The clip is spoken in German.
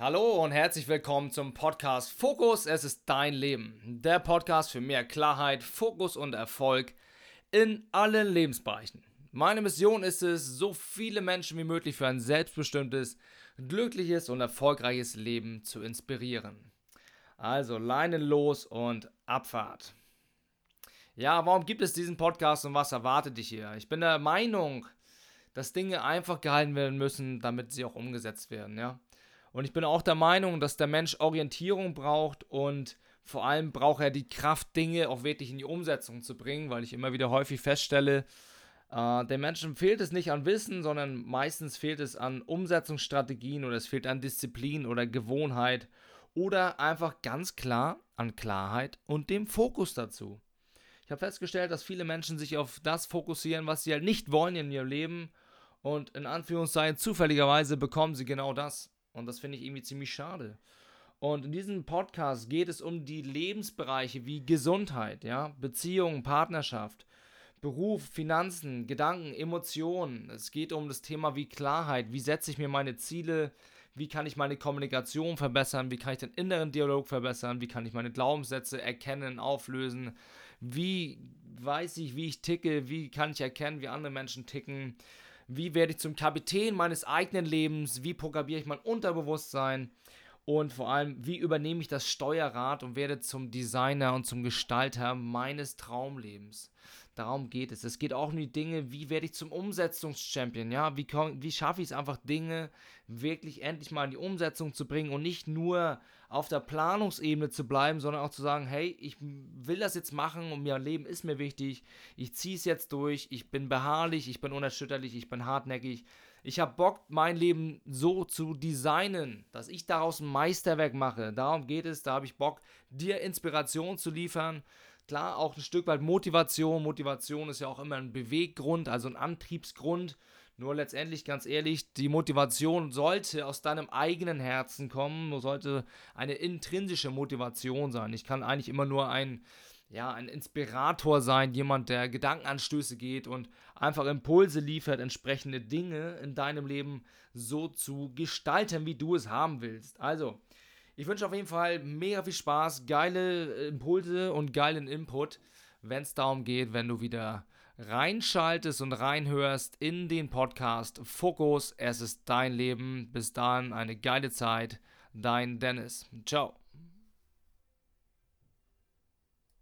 Hallo und herzlich willkommen zum Podcast Fokus, es ist dein Leben. Der Podcast für mehr Klarheit, Fokus und Erfolg in allen Lebensbereichen. Meine Mission ist es, so viele Menschen wie möglich für ein selbstbestimmtes, glückliches und erfolgreiches Leben zu inspirieren. Also Leinen los und Abfahrt. Ja, warum gibt es diesen Podcast und was erwartet dich hier? Ich bin der Meinung, dass Dinge einfach gehalten werden müssen, damit sie auch umgesetzt werden, ja. Und ich bin auch der Meinung, dass der Mensch Orientierung braucht und vor allem braucht er die Kraft, Dinge auch wirklich in die Umsetzung zu bringen, weil ich immer wieder häufig feststelle, äh, den Menschen fehlt es nicht an Wissen, sondern meistens fehlt es an Umsetzungsstrategien oder es fehlt an Disziplin oder Gewohnheit oder einfach ganz klar an Klarheit und dem Fokus dazu. Ich habe festgestellt, dass viele Menschen sich auf das fokussieren, was sie halt nicht wollen in ihrem Leben und in Anführungszeichen zufälligerweise bekommen sie genau das. Und das finde ich irgendwie ziemlich schade. Und in diesem Podcast geht es um die Lebensbereiche wie Gesundheit, ja, Beziehung, Partnerschaft, Beruf, Finanzen, Gedanken, Emotionen. Es geht um das Thema wie Klarheit, wie setze ich mir meine Ziele, wie kann ich meine Kommunikation verbessern, wie kann ich den inneren Dialog verbessern, wie kann ich meine Glaubenssätze erkennen, auflösen, wie weiß ich, wie ich ticke, wie kann ich erkennen, wie andere Menschen ticken, wie werde ich zum Kapitän meines eigenen Lebens, wie programmiere ich mein Unterbewusstsein und vor allem, wie übernehme ich das Steuerrad und werde zum Designer und zum Gestalter meines Traumlebens. Darum geht es. Es geht auch um die Dinge, wie werde ich zum Umsetzungschampion, ja? Wie, wie schaffe ich es einfach, Dinge wirklich endlich mal in die Umsetzung zu bringen und nicht nur auf der Planungsebene zu bleiben, sondern auch zu sagen, hey, ich will das jetzt machen und mein Leben ist mir wichtig, ich ziehe es jetzt durch, ich bin beharrlich, ich bin unerschütterlich, ich bin hartnäckig. Ich habe Bock, mein Leben so zu designen, dass ich daraus ein Meisterwerk mache. Darum geht es, da habe ich Bock, dir Inspiration zu liefern, Klar, auch ein Stück weit Motivation. Motivation ist ja auch immer ein Beweggrund, also ein Antriebsgrund. Nur letztendlich, ganz ehrlich, die Motivation sollte aus deinem eigenen Herzen kommen, sollte eine intrinsische Motivation sein. Ich kann eigentlich immer nur ein, ja, ein Inspirator sein, jemand, der Gedankenanstöße geht und einfach Impulse liefert, entsprechende Dinge in deinem Leben so zu gestalten, wie du es haben willst. Also, ich wünsche auf jeden Fall mega viel Spaß, geile Impulse und geilen Input, wenn es darum geht, wenn du wieder reinschaltest und reinhörst in den Podcast Fokus, es ist dein Leben. Bis dahin eine geile Zeit. Dein Dennis. Ciao.